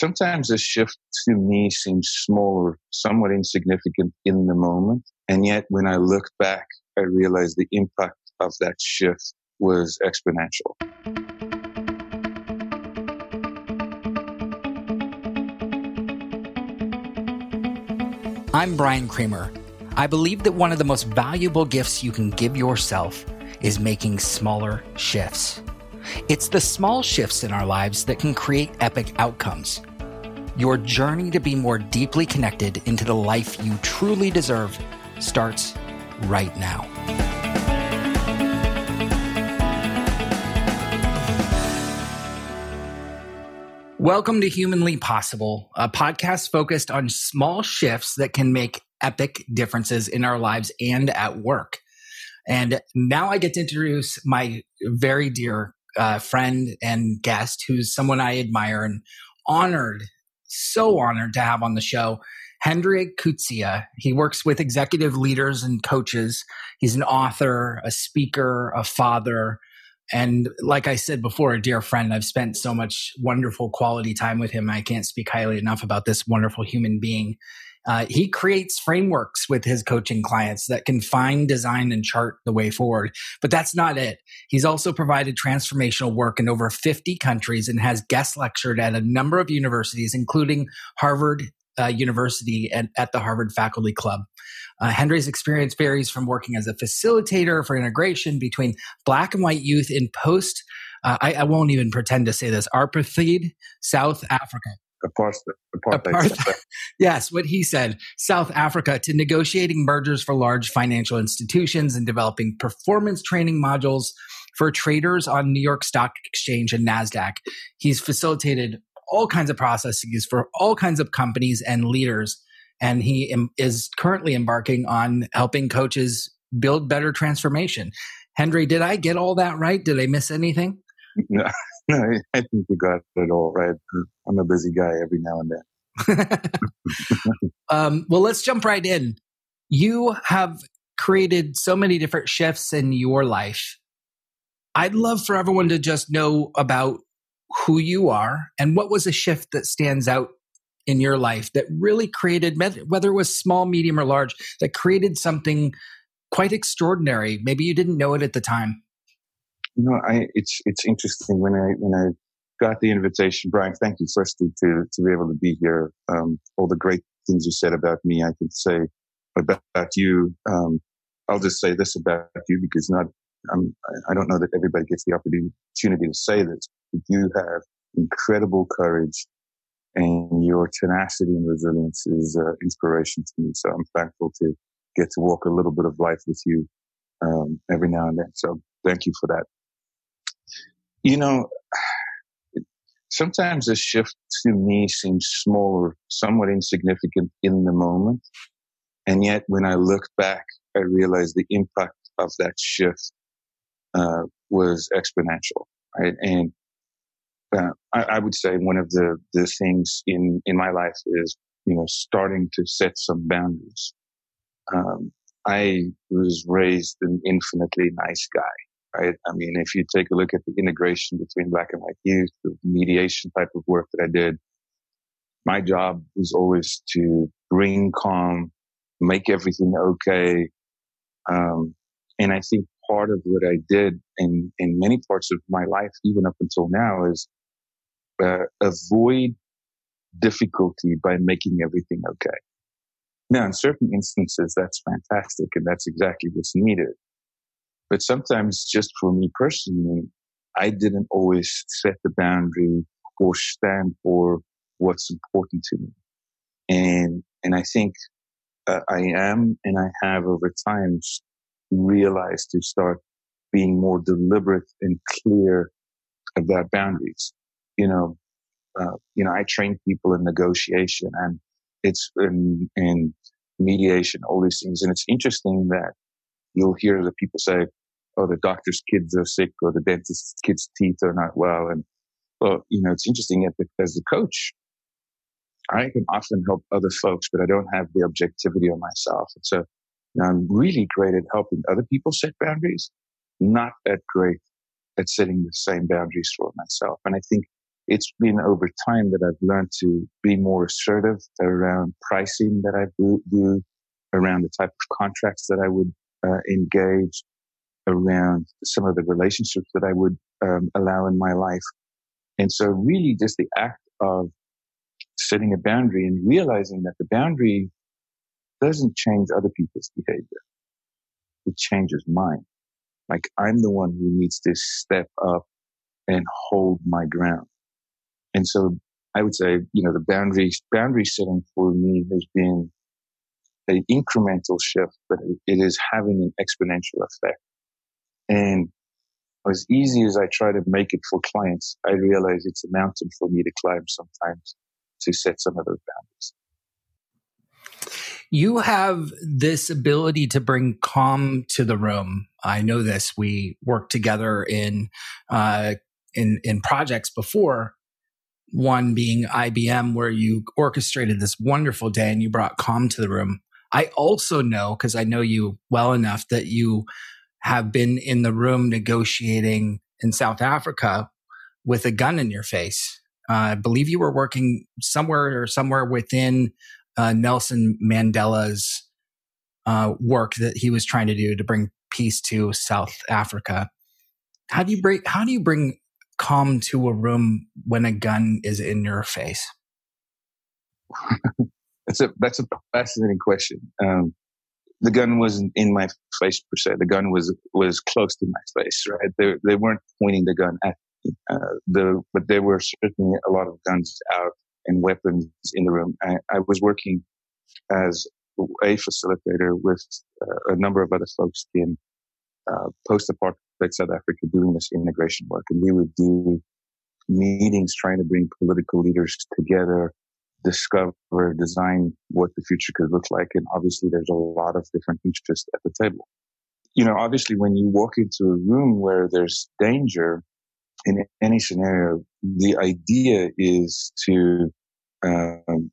sometimes a shift to me seems small or somewhat insignificant in the moment. And yet when I look back, I realize the impact of that shift was exponential. I'm Bryan Kramer. I believe that one of the most valuable gifts you can give yourself is making smaller shifts. It's the small shifts in our lives that can create epic outcomes. Your journey to be more deeply connected into the life you truly deserve starts right now. Welcome to Humanly Possible, a podcast focused on small shifts that can make epic differences in our lives and at work. And now I get to introduce my very dear uh, friend and guest, who's someone I admire and honored, so honored to have on the show. Hendre Coetzee. He works with executive leaders and coaches. He's an author, a speaker, a father, and like I said before, a dear friend, I've spent so much wonderful quality time with him. I can't speak highly enough about this wonderful human being. Uh, he creates frameworks with his coaching clients that can find, design, and chart the way forward. But that's not it. He's also provided transformational work in over 50 countries and has guest lectured at a number of universities, including Harvard uh, University and at the Harvard Faculty Club. Uh, Hendre's experience varies from working as a facilitator for integration between black and white youth in post, uh, I, I, won't even pretend to say this, apartheid, South Africa. Apartheid. apartheid. yes, what he said, South Africa, to negotiating mergers for large financial institutions and developing performance training modules for traders on New York Stock Exchange and NASDAQ. He's facilitated all kinds of processes for all kinds of companies and leaders and he is currently embarking on helping coaches build better transformation. Henry, did I get all that right? Did I miss anything? No, I think you got it all right. I'm a busy guy every now and then. um, well, let's jump right in. You have created so many different shifts in your life. I'd love for everyone to just know about who you are and what was a shift that stands out in your life that really created, whether it was small, medium, or large, that created something quite extraordinary? Maybe you didn't know it at the time. No, I, it's it's interesting when I when I got the invitation, Bryan. Thank you firstly to to be able to be here. Um, all the great things you said about me, I can say about, about you. Um, I'll just say this about you because not I'm, I don't know that everybody gets the opportunity to say this, but you have incredible courage and your tenacity and resilience is uh, inspiration to me. So I'm thankful to get to walk a little bit of life with you um, every now and then. So thank you for that. You know, sometimes a shift to me seems small or somewhat insignificant in the moment. And yet when I look back, I realize the impact of that shift uh, was exponential, right? And uh, I, I, would say one of the, the things in, in my life is, you know, starting to set some boundaries. Um, I was raised an infinitely nice guy, right? I mean, if you take a look at the integration between black and white youth, the mediation type of work that I did, my job was always to bring calm, make everything okay. Um, and I think part of what I did in, in many parts of my life, even up until now, is uh, avoid difficulty by making everything okay. Now, in certain instances, that's fantastic and that's exactly what's needed. But sometimes just for me personally, I didn't always set the boundary or stand for what's important to me. And, and I think uh, I am and I have over time realized to start being more deliberate and clear about boundaries you know, uh, you know, I train people in negotiation and it's in, in mediation, all these things. And it's interesting that you'll hear the people say, oh, the doctor's kids are sick or the dentist's kids' teeth are not well. And, well, you know, it's interesting as a coach, I can often help other folks, but I don't have the objectivity on myself. And so you know, I'm really great at helping other people set boundaries, not that great at setting the same boundaries for myself. And I think it's been over time that I've learned to be more assertive around pricing that I do, do around the type of contracts that I would uh, engage, around some of the relationships that I would um, allow in my life. And so really just the act of setting a boundary and realizing that the boundary doesn't change other people's behavior. It changes mine. Like I'm the one who needs to step up and hold my ground. And so I would say, you know, the boundary, boundary setting for me has been an incremental shift, but it is having an exponential effect. And as easy as I try to make it for clients, I realize it's a mountain for me to climb sometimes to set some of those boundaries. You have this ability to bring calm to the room. I know this. We worked together in uh, in in projects before. One being IBM, where you orchestrated this wonderful day and you brought calm to the room. I also know because I know you well enough that you have been in the room negotiating in South Africa with a gun in your face. Uh, I believe you were working somewhere or somewhere within uh, Nelson Mandela's uh, work that he was trying to do to bring peace to South Africa. How do you bring how do you bring calm to a room when a gun is in your face? that's a that's a fascinating question. Um, the gun wasn't in my face per se. The gun was was close to my face, right? They they weren't pointing the gun at me. Uh, the but there were certainly a lot of guns out and weapons in the room. I, I was working as a facilitator with uh, a number of other folks in uh, post-apartheid South Africa doing this integration work, and we would do meetings trying to bring political leaders together discover, design what the future could look like. And obviously, there's a lot of different interests at the table. You know, obviously, when you walk into a room where there's danger in any scenario, the idea is to um,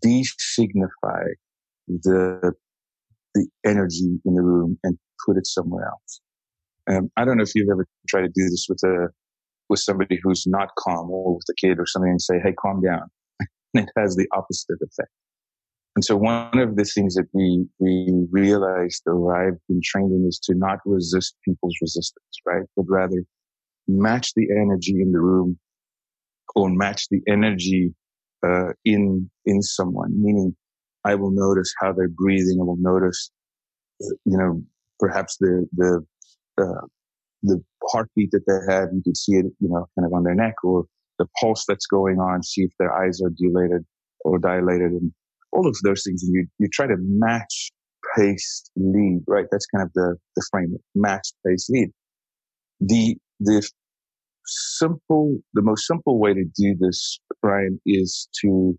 de-signify the the energy in the room and put it somewhere else. Um, I don't know if you've ever tried to do this with a with somebody who's not calm or with a kid or something and say, "Hey, calm down." It has the opposite effect. And so one of the things that we, we realized or I've been trained in is to not resist people's resistance, right? But rather match the energy in the room or match the energy, uh, in, in someone, meaning I will notice how they're breathing. I will notice, you know, perhaps the, the, uh, the heartbeat that they have. You can see it, you know, kind of on their neck or the pulse that's going on, see if their eyes are dilated or dilated and all of those things. And you, you try to match pace lead, right? That's kind of the, the framework, match pace lead. The, the simple, the most simple way to do this, Bryan, is to,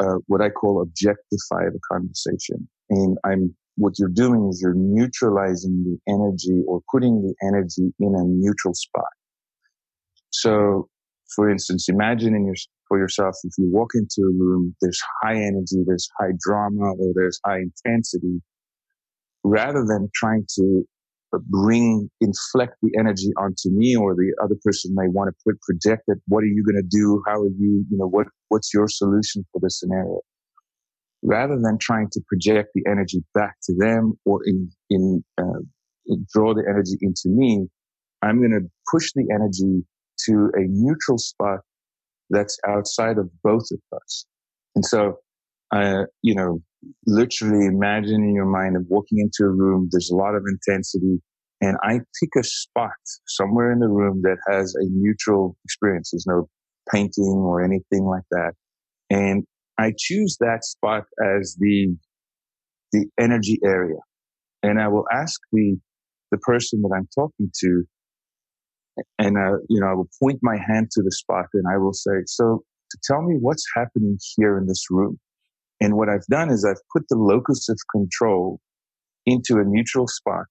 uh, what I call objectify the conversation. And I'm, what you're doing is you're neutralizing the energy or putting the energy in a neutral spot. So for instance, imagine in your, for yourself, if you walk into a room, there's high energy, there's high drama, or there's high intensity, rather than trying to uh, bring, inflect the energy onto me or the other person may want to put project it. What are you going to do? How are you, you know, what, what's your solution for this scenario? Rather than trying to project the energy back to them or in, in, uh, draw the energy into me, I'm going to push the energy to a neutral spot that's outside of both of us. And so, uh, you know, literally imagine in your mind of walking into a room, there's a lot of intensity, and I pick a spot somewhere in the room that has a neutral experience. There's no painting or anything like that. And I choose that spot as the, the energy area. And I will ask the, the person that I'm talking to and uh, you know, I will point my hand to the spot and I will say, "So, to tell me what's happening here in this room." And what I've done is I've put the locus of control into a neutral spot,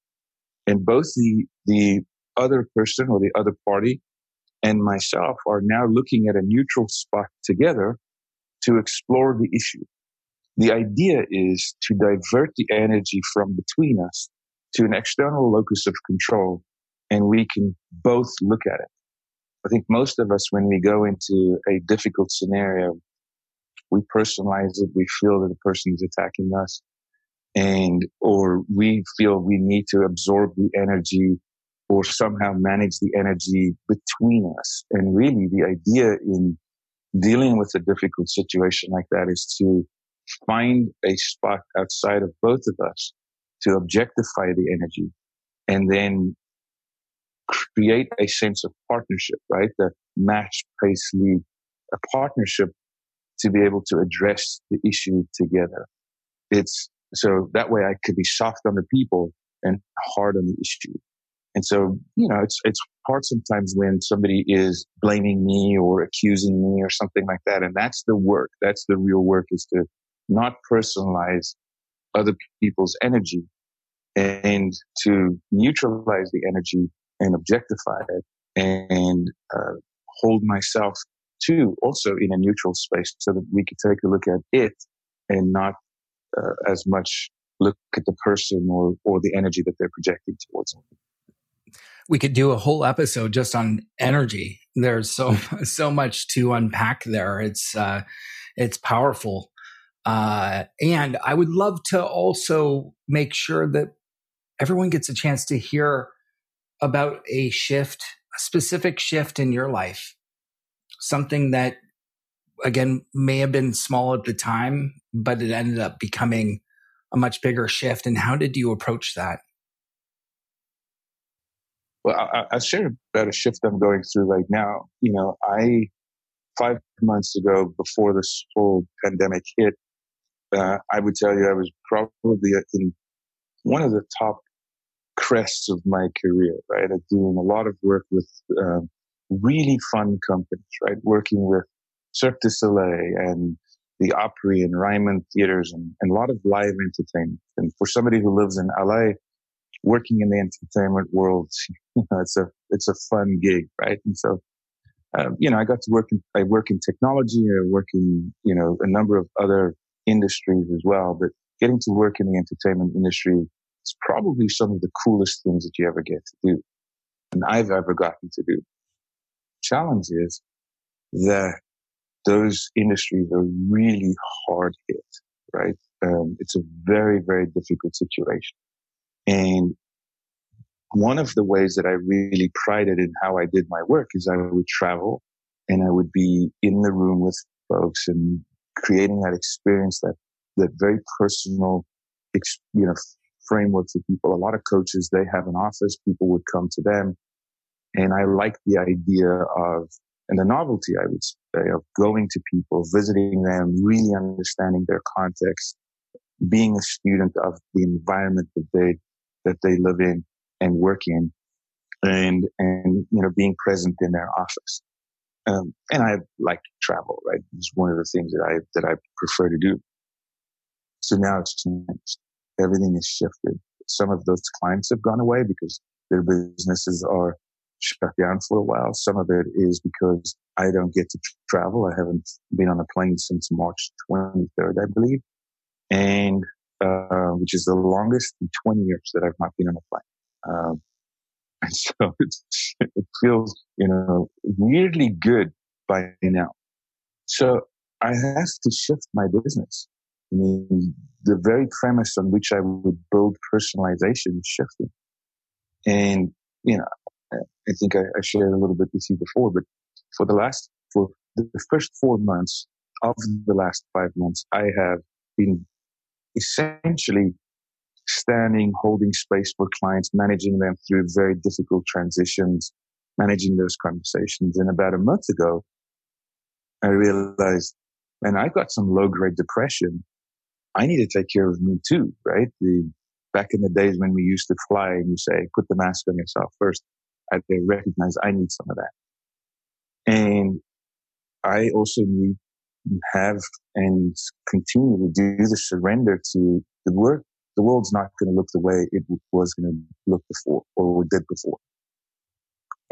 and both the the other person or the other party and myself are now looking at a neutral spot together to explore the issue. The idea is to divert the energy from between us to an external locus of control and we can both look at it. I think most of us, when we go into a difficult scenario, we personalize it. We feel that the person is attacking us and, or we feel we need to absorb the energy or somehow manage the energy between us. And really the idea in dealing with a difficult situation like that is to find a spot outside of both of us to objectify the energy and then create a sense of partnership, right? The match basically a partnership to be able to address the issue together. It's so that way I could be soft on the people and hard on the issue. And so, you know, it's, it's hard sometimes when somebody is blaming me or accusing me or something like that. And that's the work. That's the real work is to not personalize other people's energy and to neutralize the energy and objectify it and uh, hold myself to also in a neutral space so that we could take a look at it and not uh, as much look at the person or, or the energy that they're projecting towards them we could do a whole episode just on energy. There's so so much to unpack there. It's uh, it's powerful, uh, and I would love to also make sure that everyone gets a chance to hear about a shift, a specific shift in your life, something that again may have been small at the time, but it ended up becoming a much bigger shift. And how did you approach that? Well, I, I share about a shift I'm going through right now. You know, I five months ago, before this whole pandemic hit, uh, I would tell you I was probably in one of the top crests of my career, right? I'm doing a lot of work with um, really fun companies, right? Working with Cirque du Soleil and the Opry and Ryman theaters and, and a lot of live entertainment. And for somebody who lives in LA, working in the entertainment world, you know, it's a it's a fun gig, right? And so, um, you know, I got to work in I work in technology, I work in you know a number of other industries as well. But getting to work in the entertainment industry is probably some of the coolest things that you ever get to do, and I've ever gotten to do. Challenge is that those industries are really hard hit, right? Um, it's a very, very difficult situation. And one of the ways that I really prided in how I did my work is I would travel and I would be in the room with folks and creating that experience, that, that very personal, you know, framework for people. A lot of coaches, they have an office, people would come to them. And I like the idea of, and the novelty, I would say, of going to people, visiting them, really understanding their context, being a student of the environment that they that they live in and work in and, and, you know, being present in their office. Um, and I like to travel, right? It's one of the things that I, that I prefer to do. So now it's changed. Everything is shifted. Some of those clients have gone away because their businesses are shut down for a while. Some of it is because I don't get to travel. I haven't been on a plane since March 23rd, I believe. And uh, which is the longest in 20 years that I've not been on a plane. Um, and so it feels, you know, weirdly good by now. So I have to shift my business. I mean, the very premise on which I would build personalization shifting. And, you know, I think I, I shared a little bit with you before, but for the last, for the first four months of the last five months, I have been essentially standing, holding space for clients, managing them through very difficult transitions, managing those conversations. And about a month ago, I realized, and I got some low grade depression. I need to take care of me too, right? The, back in the days when we used to fly and you say, put the mask on yourself first, I recognize I need some of that. And I also need have and continue to do the surrender to the work. The world's not going to look the way it was going to look before or did before.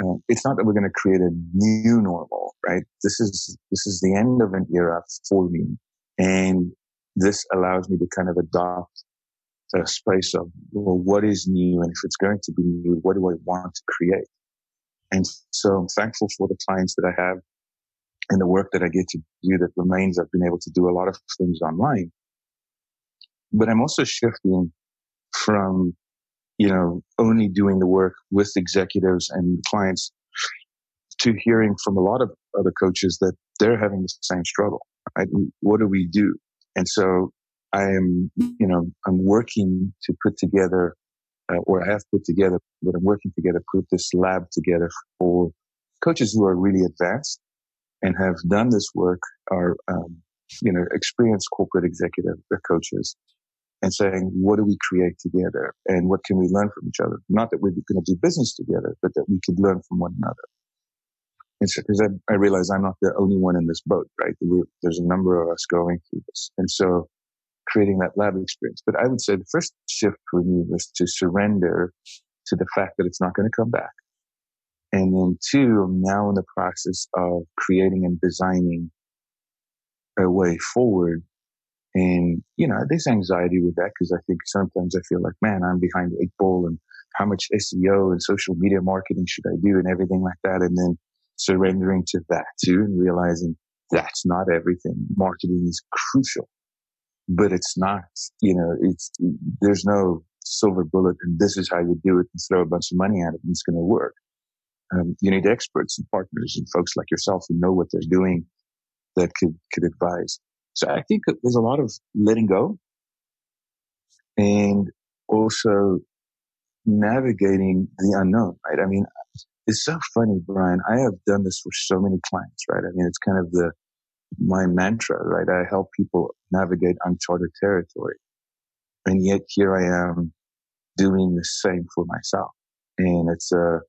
Uh, it's not that we're going to create a new normal, right? This is this is the end of an era for me, and this allows me to kind of adopt a space of well, what is new, and if it's going to be new, what do I want to create? And so I'm thankful for the clients that I have and the work that I get to do that remains. I've been able to do a lot of things online, but I'm also shifting from, you know, only doing the work with executives and clients to hearing from a lot of other coaches that they're having the same struggle. Right? What do we do? And so I am, you know, I'm working to put together, uh, or I have put together, but I'm working together, put this lab together for coaches who are really advanced and have done this work, are, um, you know, experienced corporate executive coaches and saying, what do we create together and what can we learn from each other? Not that we're going to do business together, but that we could learn from one another. So, because I, I realize I'm not the only one in this boat, right? There's a number of us going through this. And so creating that lab experience. But I would say the first shift for me was to surrender to the fact that it's not going to come back. And then two, I'm now in the process of creating and designing a way forward. And, you know, there's anxiety with that because I think sometimes I feel like, man, I'm behind the eight ball and how much SEO and social media marketing should I do and everything like that. And then surrendering to that too and realizing that's not everything. Marketing is crucial, but it's not, you know, it's, there's no silver bullet and this is how you do it and throw a bunch of money at it and it's going to work. Um, you need experts and partners and folks like yourself who know what they're doing that could, could advise. So I think there's a lot of letting go and also navigating the unknown, right? I mean, it's so funny, Bryan. I have done this for so many clients, right? I mean, it's kind of the, my mantra, right? I help people navigate uncharted territory. And yet here I am doing the same for myself. And it's a,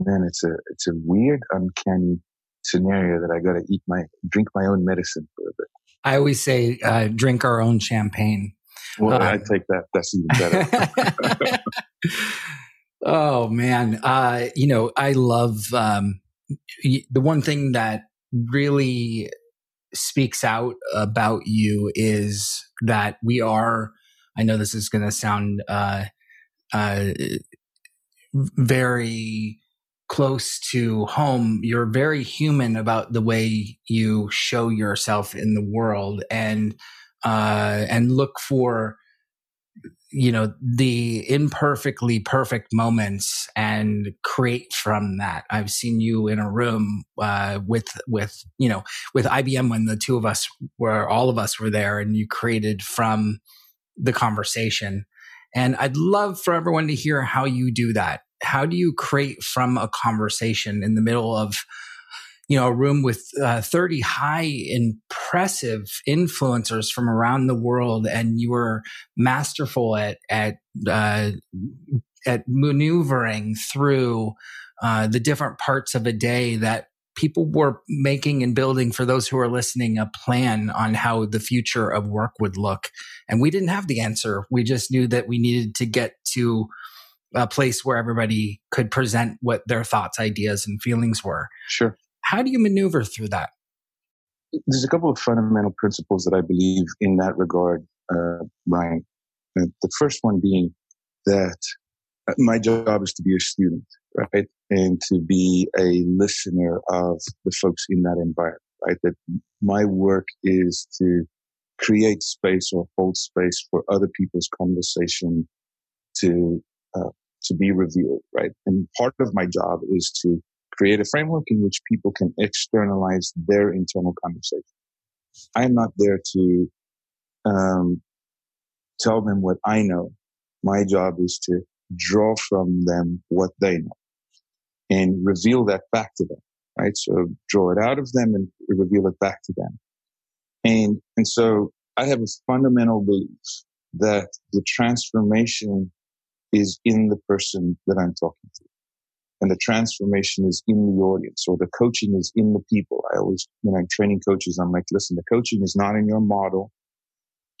man, it's a, it's a weird, uncanny scenario that I got to eat my, drink my own medicine for a bit. I always say, uh, drink our own champagne. Well, I um, take that. That's even better. Oh man, uh, you know, I love um, the one thing that really speaks out about you is that we are. I know this is going to sound uh, uh, very close to home. You're very human about the way you show yourself in the world, and uh, and look for you know the imperfectly perfect moments and create from that. I've seen you in a room uh, with with you know with ibm when the two of us were all of us were there and you created from the conversation. And i'd love for everyone to hear how you do that. How do you create from a conversation in the middle of you know, a room with uh, 30 high impressive influencers from around the world and you were masterful at, at, uh, at maneuvering through, uh, the different parts of a day that people were making and building for those who are listening a plan on how the future of work would look. And we didn't have the answer. We just knew that we needed to get to a place where everybody could present what their thoughts, ideas, and feelings were. Sure. How do you maneuver through that? There's a couple of fundamental principles that I believe in that regard, uh, Ryan. Uh, the first one being that uh, my job is to be a student, right? And to be a listener of the folks in that environment, right? That my work is to create space or hold space for other people's conversation to, uh, to be revealed, right? And part of my job is to create a framework in which people can externalize their internal conversation. I am not there to um, tell them what I know. My job is to draw from them what they know and reveal that back to them, right? So draw it out of them and reveal it back to them. And, and so I have a fundamental belief that the transformation is in the person that I'm talking to and the transformation is in the audience or the coaching is in the people. I always, when I'm training coaches, I'm like, listen, the coaching is not in your model.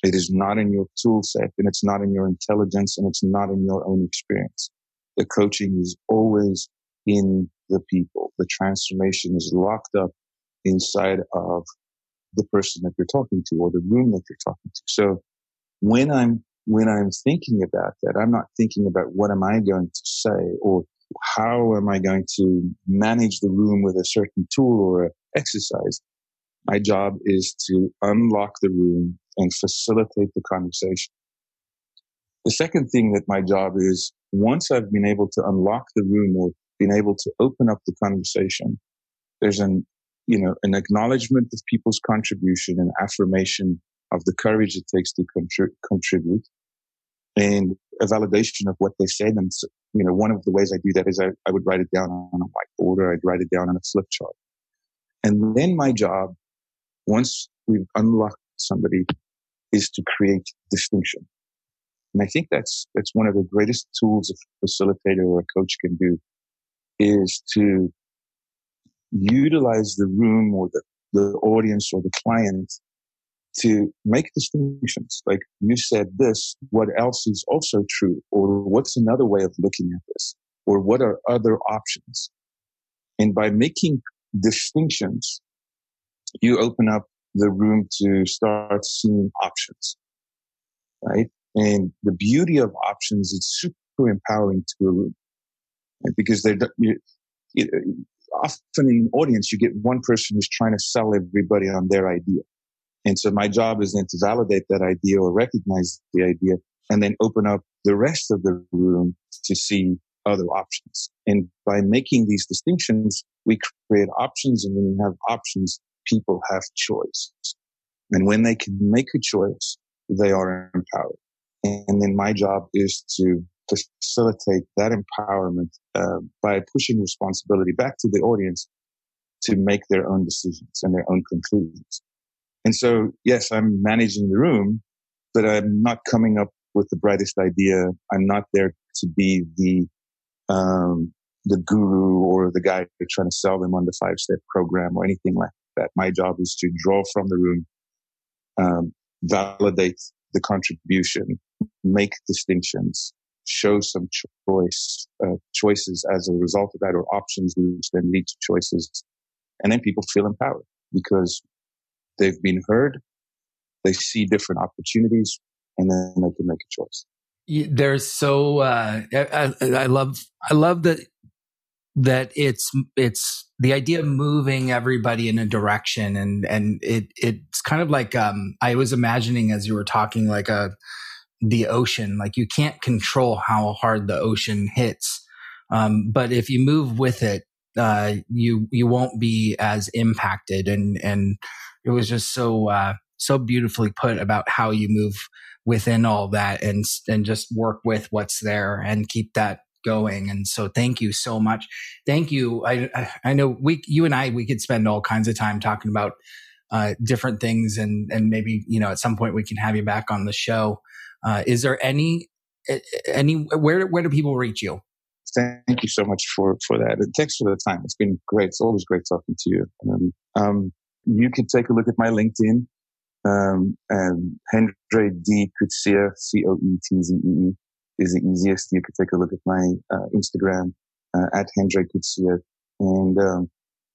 It is not in your tool set and it's not in your intelligence and it's not in your own experience. The coaching is always in the people. The transformation is locked up inside of the person that you're talking to or the room that you're talking to. So when I'm, when I'm thinking about that, I'm not thinking about what am I going to say or how am I going to manage the room with a certain tool or exercise? My job is to unlock the room and facilitate the conversation. The second thing that my job is once I've been able to unlock the room or been able to open up the conversation, there's an, you know, an acknowledgement of people's contribution and affirmation of the courage it takes to contri- contribute and a validation of what they said. And, you know, one of the ways I do that is I, I would write it down on a whiteboard or I'd write it down on a flip chart. And then my job, once we've unlocked somebody, is to create distinction. And I think that's, that's one of the greatest tools a facilitator or a coach can do is to utilize the room or the, the audience or the client to make distinctions. Like you said this, what else is also true? Or what's another way of looking at this? Or what are other options? And by making distinctions, you open up the room to start seeing options, right? And the beauty of options is super empowering to a room right? because they're, you, often in an audience, you get one person who's trying to sell everybody on their idea. And so my job is then to validate that idea or recognize the idea and then open up the rest of the room to see other options. And by making these distinctions, we create options. And when you have options, people have choice. And when they can make a choice, they are empowered. And then my job is to facilitate that empowerment uh, by pushing responsibility back to the audience to make their own decisions and their own conclusions. And so, yes, I'm managing the room, but I'm not coming up with the brightest idea. I'm not there to be the, um, the guru or the guy trying to sell them on the five step program or anything like that. My job is to draw from the room, um, validate the contribution, make distinctions, show some choice, uh, choices as a result of that or options which then lead to choices. And then people feel empowered because they've been heard, they see different opportunities, and then they can make a choice. There's so uh, I, I love I love that that it's it's the idea of moving everybody in a direction and and it it's kind of like um, I was imagining as you were talking like a uh, the ocean like you can't control how hard the ocean hits um, but if you move with it uh, you you won't be as impacted and and it was just so uh, so beautifully put about how you move within all that and and just work with what's there and keep that going. And so thank you so much. Thank you. I i know we you and i we could spend all kinds of time talking about uh, different things and and maybe you know at some point we can have you back on the show. Uh, is there any any where where do people reach you? Thank you so much for for that. And thanks for the time. It's been great. It's always great talking to you. Um, um, you can take a look at my LinkedIn. Um, and Hendre D. Coetzee, C-O-E-T-Z-E-E is the easiest. You can take a look at my uh, Instagram uh, at Hendre Coetzee. And, um,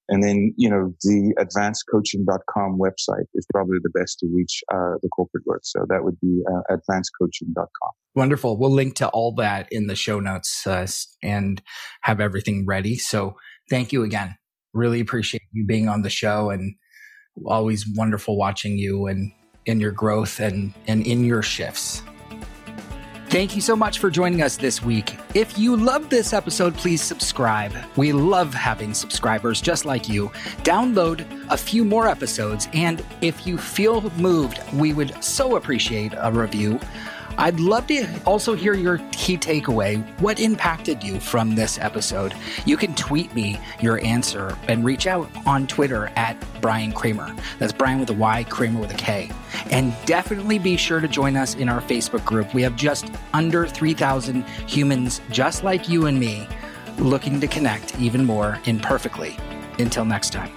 and then, you know, the advancedcoaching.com website is probably the best to reach uh, the corporate world. So that would be uh, advancedcoaching.com. Wonderful. We'll link to all that in the show notes uh, and have everything ready. So thank you again. Really appreciate you being on the show and always wonderful watching you and in your growth and, and in your shifts. Thank you so much for joining us this week. If you love this episode, please subscribe. We love having subscribers just like you. Download a few more episodes, and if you feel moved, we would so appreciate a review. I'd love to also hear your key takeaway. What impacted you from this episode? You can tweet me your answer and reach out on Twitter at Bryan Kramer. That's Bryan with a Y, Kramer with a K. And definitely be sure to join us in our Facebook group. We have just under 3,000 humans just like you and me looking to connect even more imperfectly. Until next time.